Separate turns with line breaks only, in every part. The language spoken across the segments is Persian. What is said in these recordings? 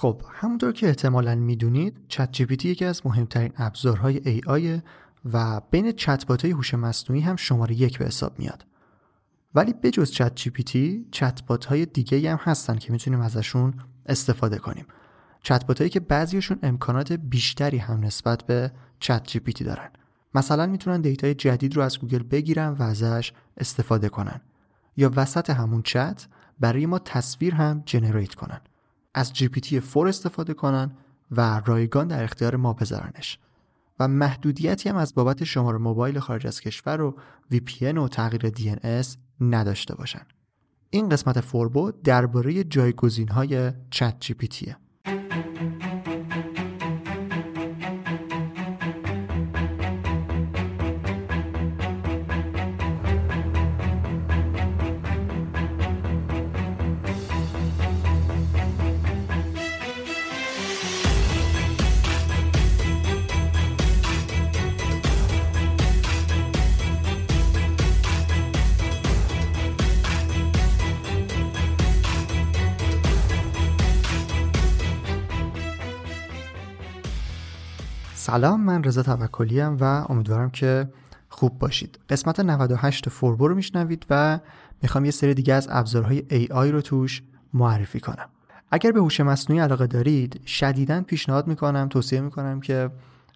خب همونطور که احتمالا می‌دونید چت جی یکی از مهمترین ابزارهای ای و بین چتبات های هوش مصنوعی هم شماره یک به حساب میاد. ولی بجز چت جی پی تی چتبات های دیگه هم هستن که می‌تونیم ازشون استفاده کنیم. چتبات هایی که بعضیشون امکانات بیشتری هم نسبت به چت جی پی تی دارن. مثلا می‌تونن data ی جدید رو از گوگل بگیرن و ازش استفاده کنن. یا وسط همون چت برای ما تصویر هم generate کنن. از GPT 4 استفاده کنن و رایگان در اختیار ما بذارنش و محدودیتی هم از بابت شماره موبایل خارج از کشور و VPN و تغییر DNS نداشته باشن. این قسمت فوربو درباره جایگزین های Chat G سلام من رضا توکلی و امیدوارم که خوب باشید. قسمت 98 فوربو رو میشنوید و می‌خوام یه سری دیگه از ابزارهای AI رو توش معرفی کنم. اگر به هوش مصنوعی علاقه دارید شدیدا پیشنهاد می‌کنم توصیه می‌کنم که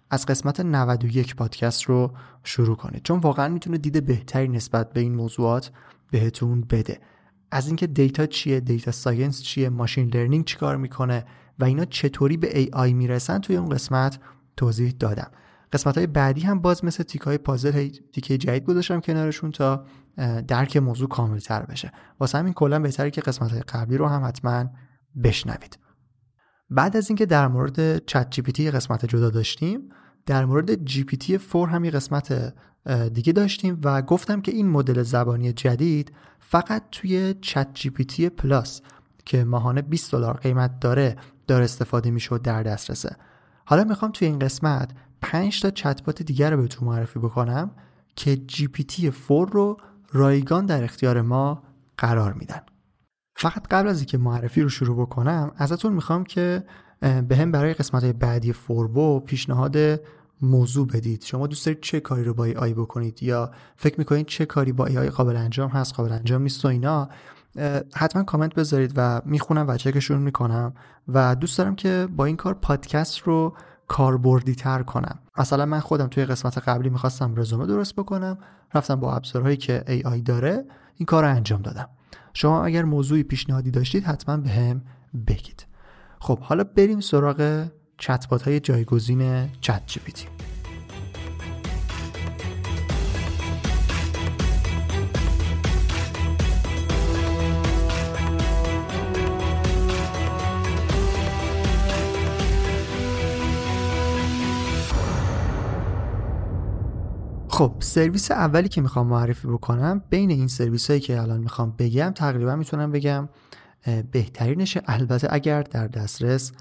از قسمت 91 پادکست رو شروع کنید. چون واقعا می‌تونه دید بهتری نسبت به این موضوعات بهتون بده. از اینکه data چیه data science چیه machine learning چیکار می‌کنه و اینا چطوری به AI می‌رسن توی اون قسمت توضیح دادم. قسمت های بعدی هم باز مثل تیکه های پازل تیکه جدید گذاشتم کنارشون تا درک موضوع کامل تر بشه. واسه همین کلا بهتره که قسمت های قبلی رو هم حتما بشنوید. بعد از اینکه در مورد ChatGPT قسمت جدا داشتیم در مورد GPT 4 هم یه قسمت دیگه داشتیم و گفتم که این مدل زبانی جدید فقط توی ChatGPT Plus که ماهانه 20 دلار قیمت داره داره استفاده میشه در دسترسه. حالا می‌خوام توی این قسمت 5 تا چتبات دیگر رو بهتون معرفی بکنم که تی 4 رو رایگان در اختیار ما قرار میدن. فقط قبل از اینکه معرفی رو شروع بکنم ازتون می‌خوام که به هم برای قسمت بعدی فوربو پیشنهاد موضوع بدید. شما دوست دارید چه کاری رو با ای آی بکنید یا فکر می‌کنید چه کاری با ای آی قابل انجام هست قابل انجام نیست و اینا حتما کامنت بذارید و می‌خونم و چکشون می‌کنم و دوست دارم که با این کار پادکست رو کاربردی تر کنم. مثلا من خودم توی قسمت قبلی می‌خواستم رزومه درست بکنم رفتم با ابزارهایی که AI داره این کار رو انجام دادم. شما اگر موضوعی پیشنهادی داشتید حتما به هم بگید. خب حالا بریم سراغ چتبات های جایگزین چت جی خب سرویس اولی که می‌خوام معرفی بکنم بین این سرویس هایی که الان می‌خوام بگم تقریبا می‌تونم بگم بهترینشه البته اگر در دسترس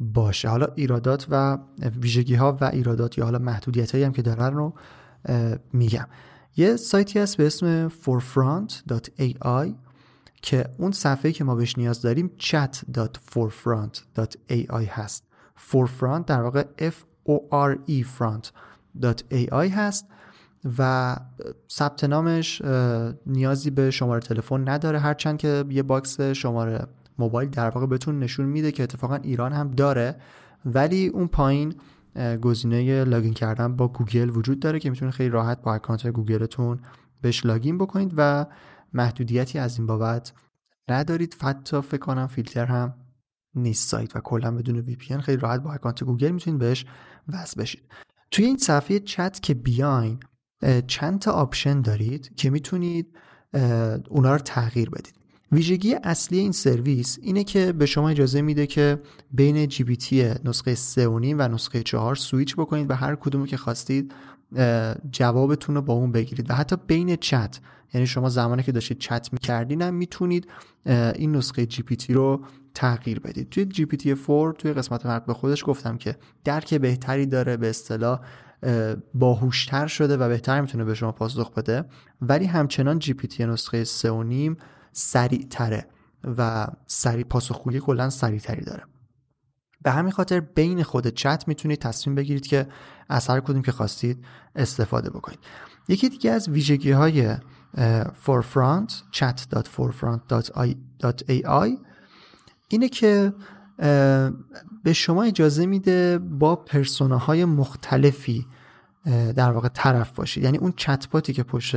باشه. حالا ایرادات و ویژگی ها و ایرادات یا حالا محدودیت هایی هم که دارن رو میگم. یه سایتی هست به اسم forefront.ai که اون صفحه که ما بهش نیاز داریم chat.forefront.ai هست. Forefront در واقع F O R E front.ai هست. و ثبت نامش نیازی به شماره تلفن نداره. هرچند که یه box شماره موبایل در واقع بهتون نشون میده که اتفاقا ایران هم داره. ولی اون پایین گزینه login کردن با گوگل وجود داره که می‌تونید خیلی راحت با account گوگلتون بهش login بکنید و محدودیتی از این بابت ندارید. حتی فکر کنم فیلتر هم نیست سایت و کلا بدون VP خیلی راحت با account گوگل می‌تونید بهش وصل بشید. توی این صفحه چت که بیاین چند تا option دارید که می‌تونید اونا رو تغییر بدید. ویژگی اصلی این سرویس اینه که به شما اجازه میده که بین GPT نسخه 3.5 و نسخه 4 سویچ بکنید و هر کدومو که خواستید جوابتون رو با اون بگیرید و حتی بین چت یعنی شما زمانی که داشتید چت می‌کردین هم می‌تونید این نسخه GPT رو تغییر بدید. توی GPT 4 توی قسمت مربوط به خودش گفتم که درک بهتری داره به اصطلاح باهوشتر شده و بهتر می‌تونه به شما پاسخ بده. ولی همچنان GPT نسخه 3.5 سریع تره و سریع پاسخگویی کلا سریع تری داره. به همین خاطر بین خود چت می‌تونید تصمیم بگیرید که از هر کدوم که خواستید استفاده بکنید. یکی دیگه از ویژگی های forefront chat.forefront.ai اینه که به شما اجازه میده با پرسوناهای مختلفی در واقع طرف باشید یعنی اون چتباتی که پشت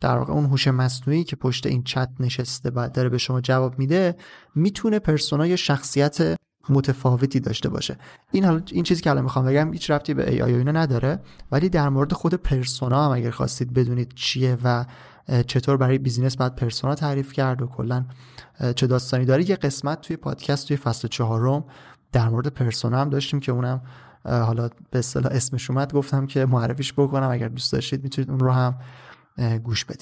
در واقع اون هوش مصنوعی که پشت این چت نشسته و داره به شما جواب میده می‌تونه پرسونای شخصیت متفاوتی داشته باشه. این حالا این چیزی که الان می‌خوام بگم هیچ ربطی به AI نداره ولی در مورد خود persona هم اگر خواستید بدونید چیه و چطور برای business باید پرسونا تعریف کرد و کلا چه داستانی داره. یه قسمت توی پادکست توی فصل چهارم در مورد persona هم داشتیم که اونم حالا به اصطلاح اسمش اومد گفتم که معرفیش بکنم. اگر دوست داشتید می‌تونید اون رو هم گوش بدید.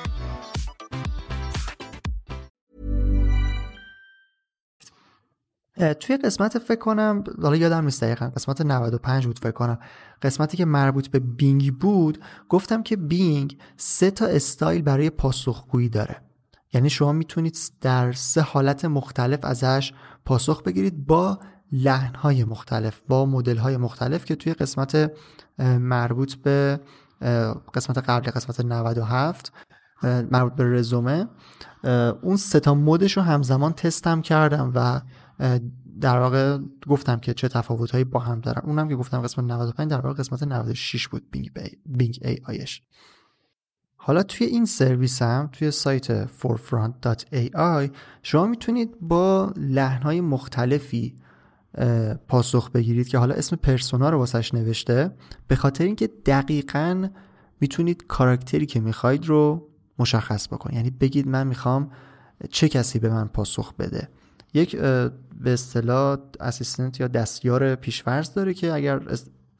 توی قسمت فکر کنم حالا یادم نیست دقیقا قسمت 95 بود فکر کنم. قسمتی که مربوط به بینگ بود گفتم که بینگ سه تا استایل برای پاسخگویی داره. یعنی شما می‌تونید در سه حالت مختلف ازش پاسخ بگیرید با لحنهای مختلف با مدلهای مختلف که توی قسمت مربوط به قسمت قبل قسمت 97 مربوط به رزومه. اون سه تا مدش رو همزمان تستم کردم و در واقع گفتم که چه تفاوتهایی با هم دارن. اونم که گفتم قسمت 95 در واقع قسمت 96 بود بینگ, بی... بینگ ای آیش حالا توی این سرویس هم توی سایت forefront.ai شما می‌تونید با لحنهای مختلفی پاسخ بگیرید که حالا اسم پرسونا رو واسش نوشته. به خاطر اینکه دقیقا می‌تونید کاراکتری که می‌خواید رو مشخص بکنید. یعنی بگید من می‌خوام چه کسی به من پاسخ بده. یک به اصطلاح اسیستنت یا دستیار پیشورز داره که اگر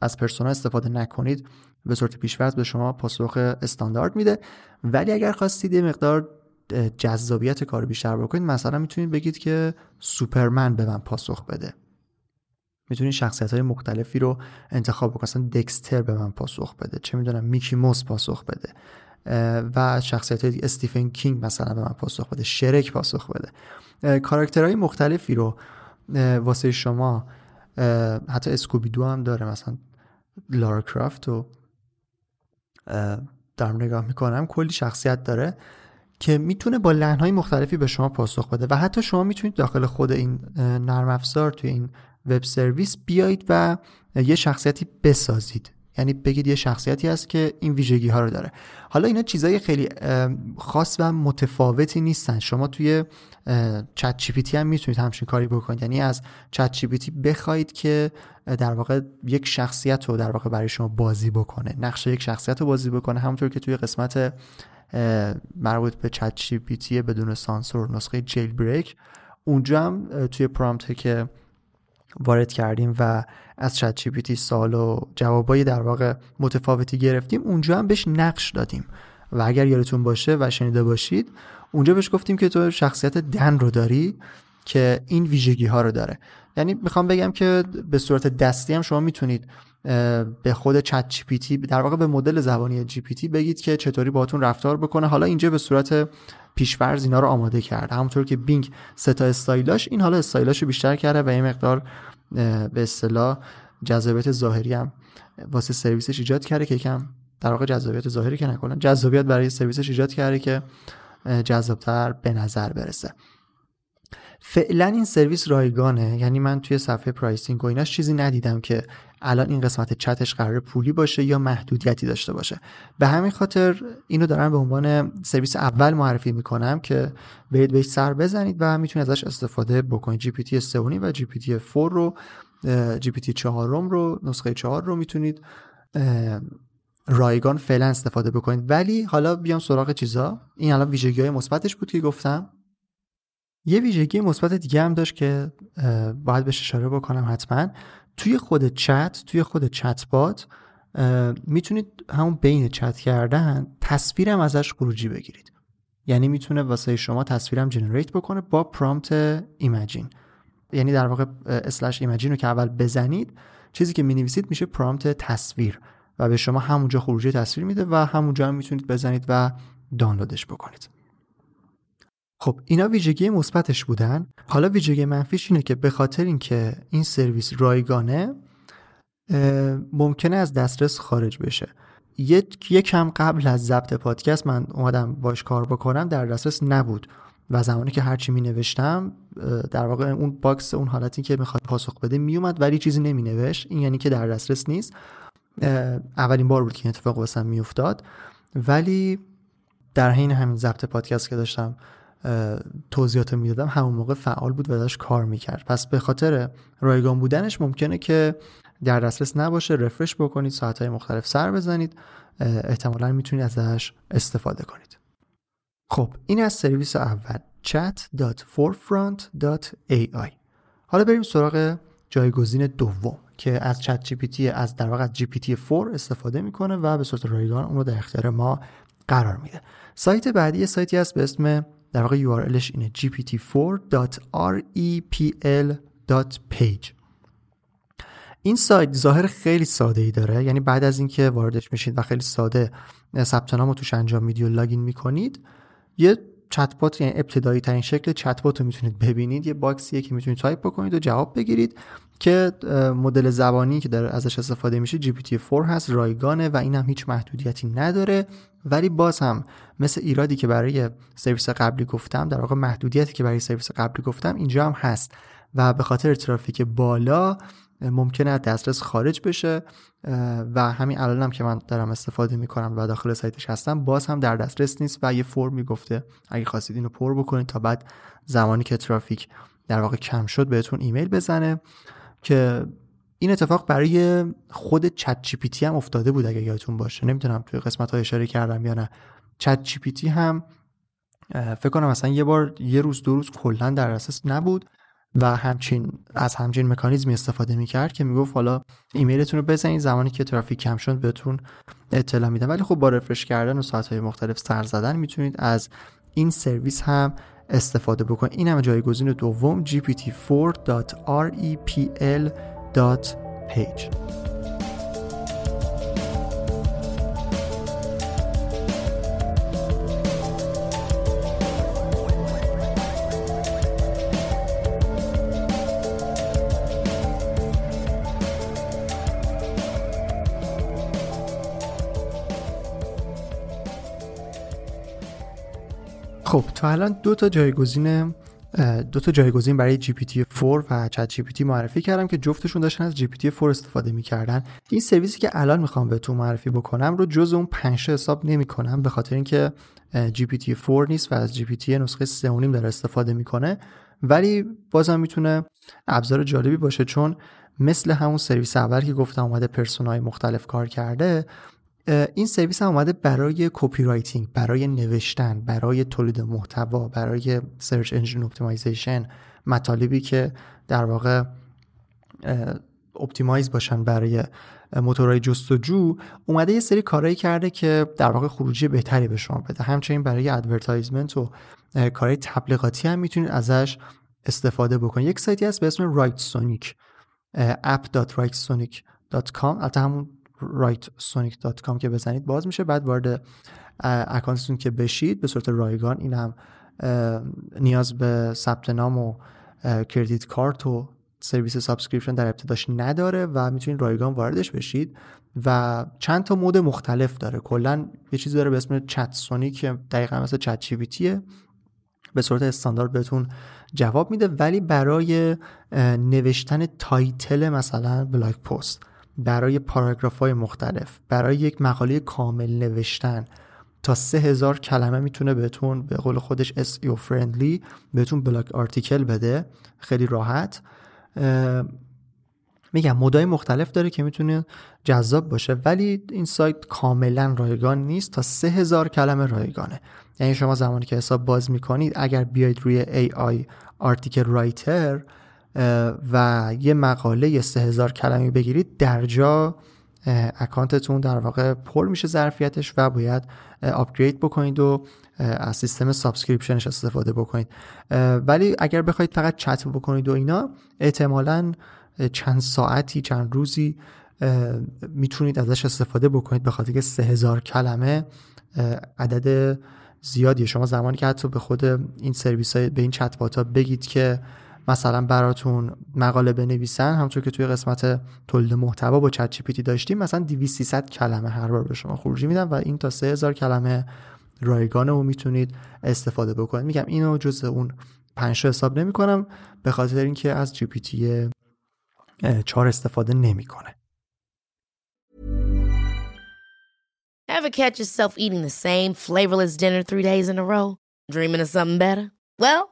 از پرسونا استفاده نکنید به صورت پیشورز به شما پاسخ استاندارد میده. ولی اگر خواستید مقدار جذابیت کار بیشتر بکنید مثلا می‌تونید بگید که سوپرمن به من پاسخ بده. می‌تونید شخصیت های مختلفی رو انتخاب بکنید. مثلا دکستر به من پاسخ بده. چه می‌دونم میکی موس پاسخ بده. و شخصیت استیفن کینگ مثلا به من پاسخ بده شرک پاسخ بده. کاراکترهای مختلفی رو واسه شما حتی اسکوبی دو هم داره مثلا لارا کرافت و دارم نگاه می‌کنم کلی شخصیت داره که می‌تونه با لحنهای مختلفی به شما پاسخ بده و حتی شما می‌تونید داخل خود این نرم افزار توی این وب سرویس بیایید و یه شخصیتی بسازید. یعنی بگید یه شخصیتی هست که این ویژگی ها رو داره. حالا اینا چیزای خیلی خاص و متفاوتی نیستن. شما توی چت جی هم می‌تونید همچین کاری بکنید. یعنی از چت جی بخواید که در واقع یک شخصیت رو در واقع برای شما بازی بکنه. نقشه یک شخصیت رو بازی بکنه. همونطور که توی قسمت مربوط به ChatGPT بدون سانسور نسخه jailbreak اونجا هم توی prompt که وارد کردیم و از ChatGPT سوال و جوابای در واقع متفاوتی گرفتیم. اونجا هم بهش نقش دادیم. و اگر یادتون باشه و شنیده باشید اونجا بهش گفتیم که تو شخصیت DAN رو داری که این ویژگی ها رو داره. یعنی می‌خوام بگم که به صورت دستی هم شما می‌تونید به خود ChatGPT در واقع به مدل زبانی GPT بگید که چطوری باهاتون رفتار بکنه. حالا اینجا به صورت پیش‌فرض اینا رو آماده کرده. همونطور که Bing سه تا استایلاش این حالا استایلاش رو بیشتر کرده و یه مقدار به اصطلاح جذابیت ظاهری هم واسه سرویسش ایجاد کرده که یکم در واقع جذابیت ظاهری که نکنن جذابیت برای سرویسش ایجاد کرده که جذابتر به نظر برسه. فعلا این سرویس رایگانه یعنی من توی صفحه pricing و ایناش چیزی ندیدم که الان این قسمت چتش قرار پولی باشه یا محدودیتی داشته باشه. به همین خاطر اینو دارم به عنوان سرویس اول معرفی می‌کنم که برید بهش سر بزنید و می‌تونید ازش استفاده بکنید. جی پی تی 3 و جی پی تی 4 رو جی پی تی 4 رو نسخه 4 رو می‌تونید رایگان فعلا استفاده بکنید. ولی حالا بیام سراغ چیزا. این الان ویژگی های مثبتش بود که گفتم. یه ویژگی مثبت دیگه هم داشت که باید بهش اشاره بکنم حتما. توی خود چت توی خود چت بات می‌تونید همون بین چت کردن تصویرم ازش خروجی بگیرید. یعنی می‌تونه واسه شما تصویرم جنریت بکنه با پرامپت ایمجین. یعنی در واقع اسلش ایمجین رو که اول بزنید چیزی که می‌نویسید میشه پرامپت تصویر و به شما همونجا خروجی تصویر میده و همونجا هم می‌تونید بزنید و دانلودش بکنید. خب اینا ویژگی مثبتش بودن. حالا ویژگی منفیش اینه که به خاطر اینکه این سرویس رایگانه ممکنه از دسترس خارج بشه. یک کم قبل از ضبط پادکست من اومدم باش کار بکنم در دسترس نبود. و زمانی که هرچی می نوشتم در واقع اون box اون حالتی که می‌خواد پاسخ بده میومد ولی چیزی نمی نوشت این یعنی که در دسترس نیست. اولین بار بود که این اتفاق واسم میافتاد. ولی در حین همین ضبط پادکست که داشتم توضیحات می‌دادم همون موقع فعال بود و داشت کار می‌کرد. پس به خاطر رایگان بودنش ممکنه که در دسترس نباشه refresh بکنید ساعتهای مختلف سر بزنید احتمالا می‌تونید ازش استفاده کنید. خب این از سرویس اول chat.forefront.ai حالا بریم سراغ جایگزین دوم که از ChatGPT از در واقع GPT 4 استفاده می‌کنه و به صورت رایگان اون رو در اختیار ما قرار میده. سایت بعدی سایتی است به اسم در واقع URL ش اینه gpt4.repl.page این سایت ظاهر خیلی ساده ای داره یعنی بعد از اینکه واردش میشید و خیلی ساده ثبت نام رو توش انجام می‌دید و login می‌کنید یه چت بات یعنی ابتدایی ترین شکل چت بات رو می‌تونید ببینید. یه box یه که می‌تونید تایپ بکنید و جواب بگیرید که مدل زبانی که داره ازش استفاده میشه GPT-4 هست رایگانه و این هم هیچ محدودیتی نداره. ولی باز هم مثل ایرادی که برای سرویس قبلی گفتم در واقع محدودیتی که برای سرویس قبلی گفتم اینجا هم هست. و به خاطر ترافیک بالا ممکنه از دسترس خارج بشه و همین الانم که من دارم استفاده می‌کنم و داخل سایتش هستم باز هم در دسترس نیست و یه فرمی گفته اگه خواستید اینو پر بکنید تا بعد زمانی که ترافیک در واقع کم شد بهتون ایمیل بزنه. که این اتفاق برای خود ChatGPT هم افتاده بود اگه یادتون باشه. نمی‌دونم توی قسمت های اشاره کردم یا نه. ChatGPT هم فکر کنم مثلا یه بار یه روز دو روز کلا در دسترس نبود. و همچین از همچین مکانیزمی استفاده می‌کرد که می‌گفت حالا ایمیلتون رو بزنید زمانی که ترافیک کم شد بهتون اطلاع میدن. ولی خب با refresh کردن و ساعت های مختلف سر زدن می‌تونید از این سرویس هم استفاده بکنید. این هم جایگزین دوم gpt4.repl خب تا الان دو تا جایگزین دو تا جایگزین برای GPT-4 و چت GPT معرفی کردم که جفتشون داشتن از GPT-4 استفاده می‌کردن. این سرویسی که الان می‌خوام بهتون معرفی بکنم رو جز اون 5 حساب نمی‌کنم به خاطر اینکه GPT-4 نیست و از GPT نسخه 3.5 داره استفاده می‌کنه. ولی بازم می‌تونه ابزار جالبی باشه چون مثل همون سرویس اول که گفتم اومده پرسونای مختلف کار کرده این سرویس هم اومده برای copywriting برای نوشتن برای تولید محتوا برای search engine optimization مطالبی که در واقع optimize باشن برای موتورهای جستجو. اومده یه سری کارهایی کرده که در واقع خروجی بهتری به شما بده. همچنین برای advertisement و کارهای تبلیغاتی هم می‌تونید ازش استفاده بکنید. یک سایتی هست به اسم Writesonic app.writesonic.com البته همون writesonic.com که بزنید. باز میشه بعد وارد account تون که بشید به صورت رایگان این هم نیاز به ثبت نام و credit card و سرویس subscription در ابتداش نداره و می‌تونید رایگان واردش بشید و چند تا mode مختلف داره. کلا یه چیزی داره به اسم Chatsonic که دقیقا مثل ChatGPT به صورت استاندارد بهتون جواب میده. ولی برای نوشتن title مثلا blog post. برای پاراگراف های مختلف برای یک مقاله کامل نوشتن. تا سه هزار کلمه می‌تونه بهتون به قول خودش SEO friendly بهتون blog article بده. خیلی راحت. میگم mode ای مختلف داره که می‌تونه جذاب باشه ولی این سایت کاملا رایگان نیست. تا سه هزار کلمه رایگانه. یعنی شما زمانی که حساب باز می‌کنید اگر بیاید روی AI article writer و یه مقاله سه هزار کلمی بگیرید در جا account تون در واقع پر میشه ظرفیتش و باید upgrade بکنید و از سیستم subscription ش استفاده بکنید. ولی اگر بخواید فقط چت بکنید و اینا احتمالا چند ساعتی چند روزی می‌تونید ازش استفاده بکنید به خاطر که سه هزار کلمه عدد زیادیه. شما زمانی که حتی به خود این سرویس های به این چت ها بگید که مثلا براتون مقاله بنویسن همونطور که توی قسمت تولید محتوا با چت جی داشتیم مثلا 200 کلمه هر بار به شما خروجی میدن و این تا 3000 کلمه رایگانه و می‌تونید استفاده بکنید میگم اینو جز اون پنج حساب نمی کنم به خاطر اینکه از جی پی تی 4 استفاده نمی‌کنه
Ever catch yourself eating the same flavorless dinner three days in a row? Dreaming of something better? Well,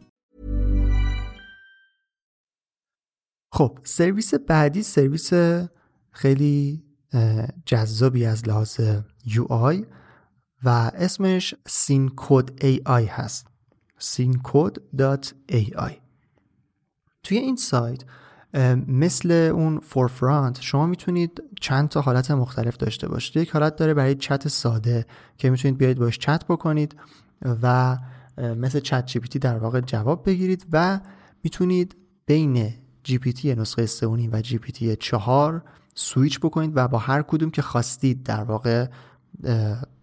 خب سرویس بعدی سرویس خیلی جذابی از لحاظ UI و اسمش سینکود AI هست. سینکود.ai توی این سایت مثل اون فورفرانت شما می‌تونید چند تا حالت مختلف داشته باشید. یک حالت داره برای چت ساده که می‌تونید بیاید باش چت بکنید و مثل Chat G در واقع جواب بگیرید و می‌تونید بین T نسخه 3.5 و T 4 سویچ بکنید و با هر کدوم که خواستید در واقع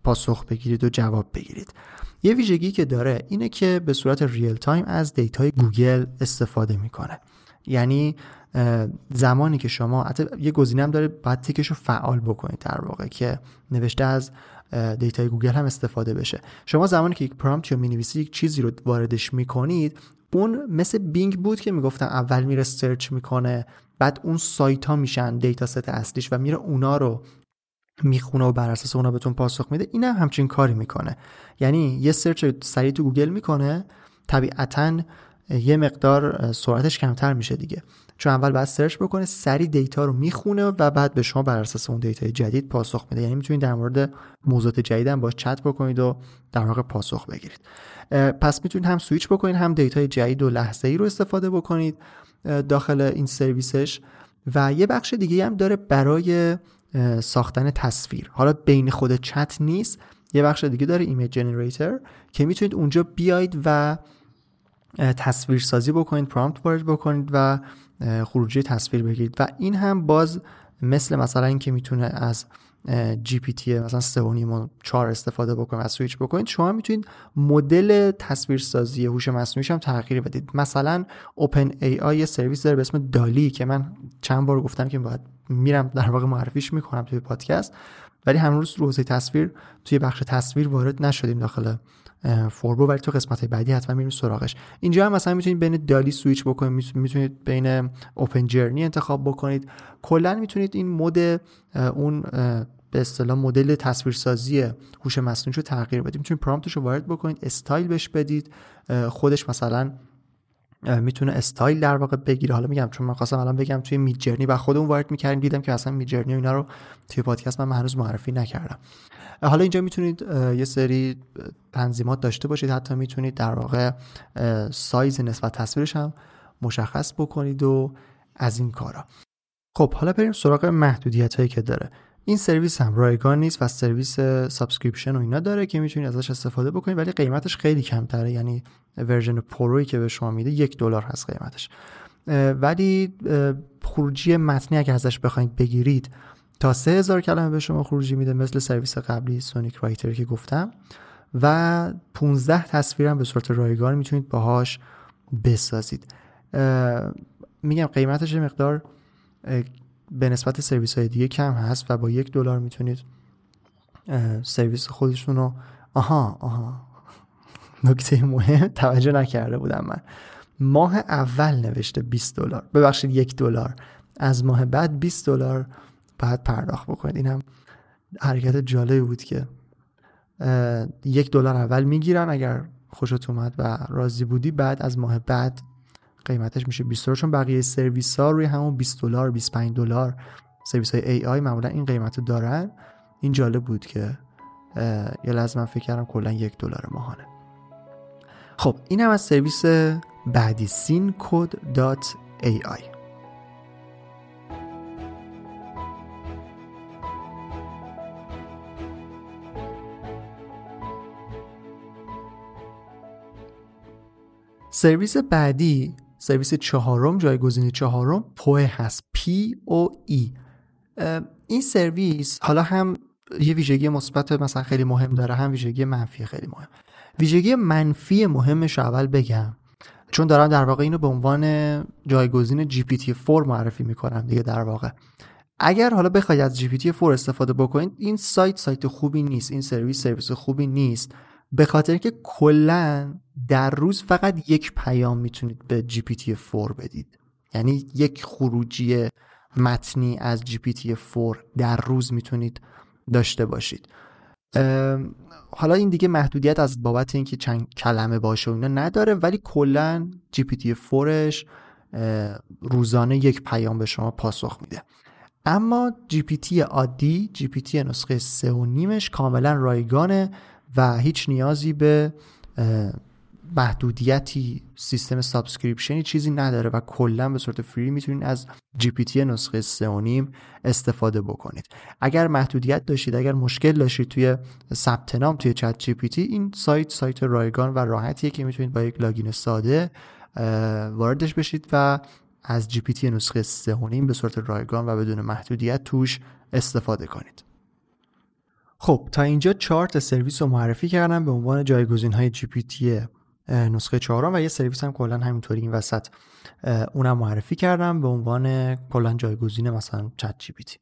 پاسخ بگیرید و جواب بگیرید. یه ویژگی که داره اینه که به صورت real time از data ی گوگل استفاده می‌کنه. یعنی زمانی که شما حتی یه گزینه هم داره بعد تیکش رو فعال بکنید در واقع که نوشته از data ی گوگل هم استفاده بشه. شما زمانی که یک prompt یا می‌نویسی یک چیزی رو واردش می‌کنید اون مثل Bing بود که می‌گفتم اول میره search می‌کنه بعد اون سایت ها میشن data set اصلیش و میره اونا رو می‌خونه و بر اساس اونا بهتون پاسخ میده. اینم هم همچین کاری می‌کنه. یعنی یه search سریع تو گوگل می‌کنه طبیعتا یه مقدار سرعتش کمتر میشه دیگه. چون اول باید search بکنه سری data رو می‌خونه و بعد به شما بر اساس اون data جدید پاسخ میده. یعنی می‌تونید در مورد موضوعات جدید هم باش چت بکنید و در واقع پاسخ بگیرید. پس می‌تونید هم سویچ بکنید هم data ی جدید و لحظه ای رو استفاده بکنید داخل این سرویسش. و یه بخش دیگه هم داره برای ساختن تصویر. حالا بین خود چت نیست یه بخش دیگه داره image generator که می‌تونید اونجا بیاید و تصویر سازی بکنید prompt وارد بکنید و خروجی تصویر بگیرید. و این هم باز مثل مثلا اینکه می‌تونه از GPT مثلا 3 و 4 استفاده بکنید و سویچ بکنید شما می‌تونید مدل تصویرسازی هوش مصنوعی هم تغییر بدید. مثلا OpenAI یه سرویس داره به اسم DALL-E که من چند بار گفتم که باید میرم در واقع معرفیش می‌کنم توی پادکست ولی هنوز رو تصویر توی بخش تصویر وارد نشدیم داخل فوربو ولی تو قسمت بعدی حتما میریم سراغش. اینجا هم مثلا می‌تونید بین DALL-E switch بکنید می‌تونید بین OpenJourney انتخاب بکنید. کلا می‌تونید این mode اون به اصطلاح مدل تصویرسازی هوش مصنوعی رو تغییر بدید. می‌تونید prompt ش رو وارد بکنید استایل بهش بدید. خودش مثلا می‌تونه استایل در واقع بگیره. حالا میگم چون من خواستم الان بگم توی Midjourney و خودمون وارد می‌کردیم دیدم که اصلا Midjourney و اینا رو توی پادکست من هنوز معرفی نکردم. حالا اینجا می‌تونید یه سری تنظیمات داشته باشید. حتی می‌تونید در واقع سایز نسبت تصویرش هم مشخص بکنید و از این کارا. خب حالا بریم سراغ محدودیت هایی که داره. این سرویس هم رایگان نیست و سرویس subscription و اینا داره که می‌تونید ازش استفاده بکنید ولی قیمتش خیلی کمتره. یعنی version pro ی که به شما میده یک دلار هست قیمتش. ولی خروجی متنی اگه ازش بخواید بگیرید تا 3000 کلمه به شما خروجی میده مثل سرویس قبلی Sonic Writer که گفتم. و 15 تصویرم به صورت رایگان می‌تونید باهاش بسازید. میگم قیمتش مقدار به نسبت سرویس های دیگه کم هست و با یک دلار می‌تونید سرویس خودشون رو آها آها. نکته مهم توجه نکرده بودم من. ماه اول نوشته 20 دلار. ببخشید یک دلار. از ماه بعد 20 دلار بعد پرداخت بکنید. این هم حرکت جالبی بود که یک دلار اول می‌گیرن اگر خوشت اومد و راضی بودی. بعد از ماه بعد قیمتش میشه 20 دلار. چون بقیه سرویس ها روی همون 20 دلار 25 دلار سرویس های AI معمولا این قیمت دارن. این جالب بود که یه لحظه من فکر کردم کلا یک دلار ماهانه. خب این هم از سرویس بعدی AI سرویس بعدی سرویس چهارم جایگزین چهارم پوه هست. P O E. این سرویس حالا هم یه ویژگی مثبت مثلا خیلی مهم داره هم ویژگی منفی خیلی مهم. ویژگی منفی مهمش اول بگم. چون دارم در واقع اینو به عنوان جایگزین GPT-4 معرفی می‌کنم دیگه در واقع. اگر حالا بخواید از GPT-4 استفاده بکنید این سایت سایت خوبی نیست این سرویس سرویس خوبی نیست. به خاطر که کلا در روز فقط یک پیام می‌تونید به GPT-4 بدید. یعنی یک خروجی متنی از GPT-4 در روز می‌تونید داشته باشید. حالا این دیگه محدودیت از بابت اینکه چند کلمه باشه و اینا نداره ولی کلا GPT-4ش روزانه یک پیام به شما پاسخ میده. اما GPT عادی GPT نسخه سه و نیمش کاملا رایگانه. و هیچ نیازی به محدودیتی سیستم subscription ی چیزی نداره و کلا به صورت free می‌تونید از GPT نسخه 3.5 استفاده بکنید. اگر محدودیت داشتید اگر مشکل داشتید توی ثبت نام توی ChatGPT این سایت سایت رایگان و راحتیه که می‌تونید با یک login ساده واردش بشید و از GPT نسخه 3.5 به صورت رایگان و بدون محدودیت توش استفاده کنید. خب تا اینجا چهار تا سرویس رو معرفی کردم به عنوان جایگزین های GPT نسخه چهارم و یه سرویس هم کلا همینطوری این وسط اونم معرفی کردم به عنوان کلا جایگزین مثلا ChatGPT.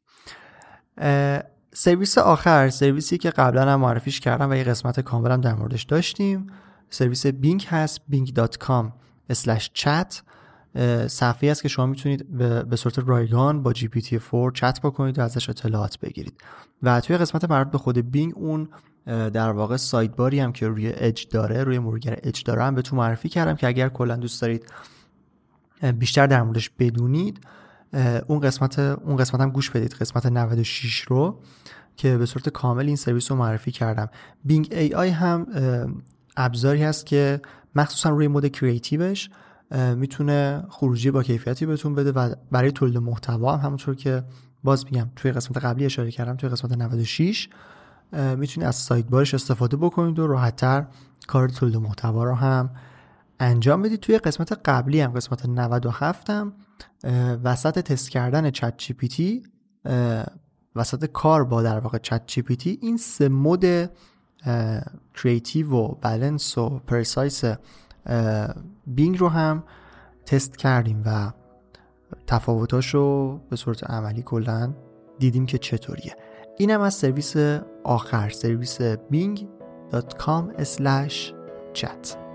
سرویس آخر سرویسی که قبلا هم معرفیش کردم و یه قسمت کاملم در موردش داشتیم سرویس Bing هست bing.com chat صفحه است که شما می‌تونید به صورت رایگان با GPT 4 چت بکنید و ازش اطلاعات بگیرید. و توی قسمت مربوط به خود Bing اون در واقع sidebar ی هم که روی اج داره روی مرورگر اج داره هم تو معرفی کردم که اگر کلا دوست دارید بیشتر در موردش بدونید اون قسمت اون قسمت هم گوش بدید قسمت 96 رو که به صورت کامل این سرویس رو معرفی کردم. Bing AI هم ابزاری هست که مخصوصا روی mode creative ش می‌تونه خروجی با کیفیتی بهتون بده و برای تولید محتوا هم همونطور که باز میگم توی قسمت قبلی اشاره کردم توی قسمت 96 می‌تونید از sidebar ش استفاده بکنید و راحتتر کار تولید محتوا رو هم انجام بدید. توی قسمت قبلی هم قسمت 97 هم وسط تست کردن ChatGPT وسط کار با در واقع ChatGPT این سه mode creative و بالانس و precise Bing رو هم تست کردیم و تفاوتاش رو به صورت عملی کلا دیدیم که چطوریه. اینم از سرویس آخر سرویس bing.com/chat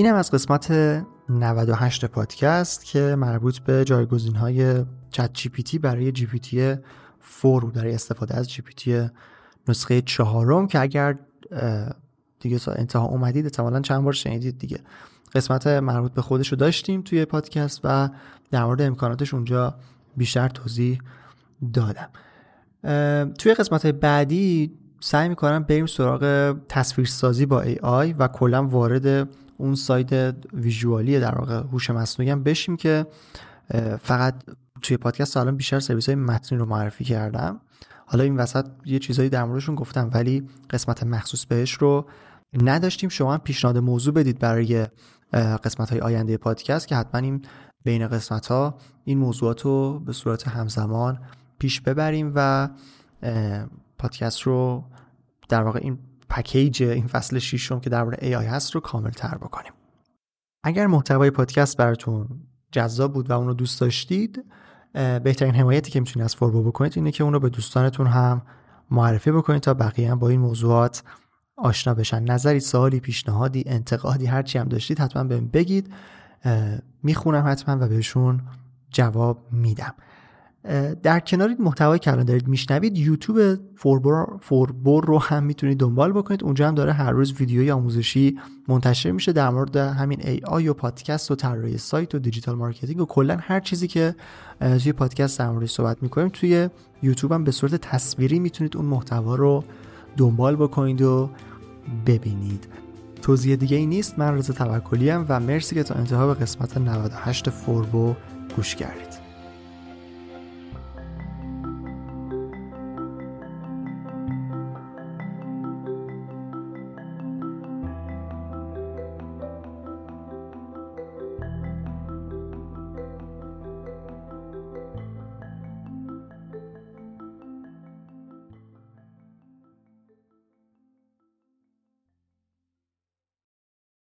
اینم از قسمت 98 پادکست که مربوط به جایگزین های چت جی پی تی برای جی پی تی 4 برای استفاده از GPT نسخه چهارم که اگر دیگه انتها اومدید احتمالا چند بار شنیدید دیگه. قسمت مربوط به خودش رو داشتیم توی پادکست و در مورد امکاناتش اونجا بیشتر توضیح دادم. توی قسمت بعدی سعی می‌کنم بریم سراغ تصویرسازی با AI و کلا وارد اون سایت ویژوالی در واقع هوش مصنوعی هم بشیم که فقط توی پادکست الان بیشتر سرویس های متنی رو معرفی کردم. حالا این وسط یه چیزایی در موردشون گفتم ولی قسمت مخصوص بهش رو نداشتیم. شما هم پیشنهاد موضوع بدید برای قسمت های آینده پادکست که حتما این بین قسمت ها این موضوعات رو به صورت همزمان پیش ببریم و پادکست رو در واقع این پکیج این فصل ششم که درباره AI هست رو کامل تر بکنیم. اگر محتوای پادکست براتون جذاب بود و اون رو دوست داشتید بهترین حمایتی که می‌تونید از فوربو بکنید اینه که اون رو به دوستانتون هم معرفی بکنید تا بقیه هم با این موضوعات آشنا بشن. نظری سوالی پیشنهادی انتقادی هرچی هم داشتید حتما بهم بگید. می‌خونم حتما و بهشون جواب میدم. در کنار محتوای که الان دارید میشنوید یوتیوب فوربور رو هم می‌تونید دنبال بکنید. اونجا هم داره هر روز ویدیوی آموزشی منتشر میشه. در مورد همین AI و پادکست و طراحی سایت و digital marketing و کلا هر چیزی که توی پادکست در موردش صحبت می‌کنیم توی یوتیوب هم به صورت تصویری می‌تونید اون محتوا رو دنبال بکنید و ببینید. توضیح دیگه ای نیست. من رضا توکلی و مرسی که تا انتها قسمت 98 فوربو گوش کردید.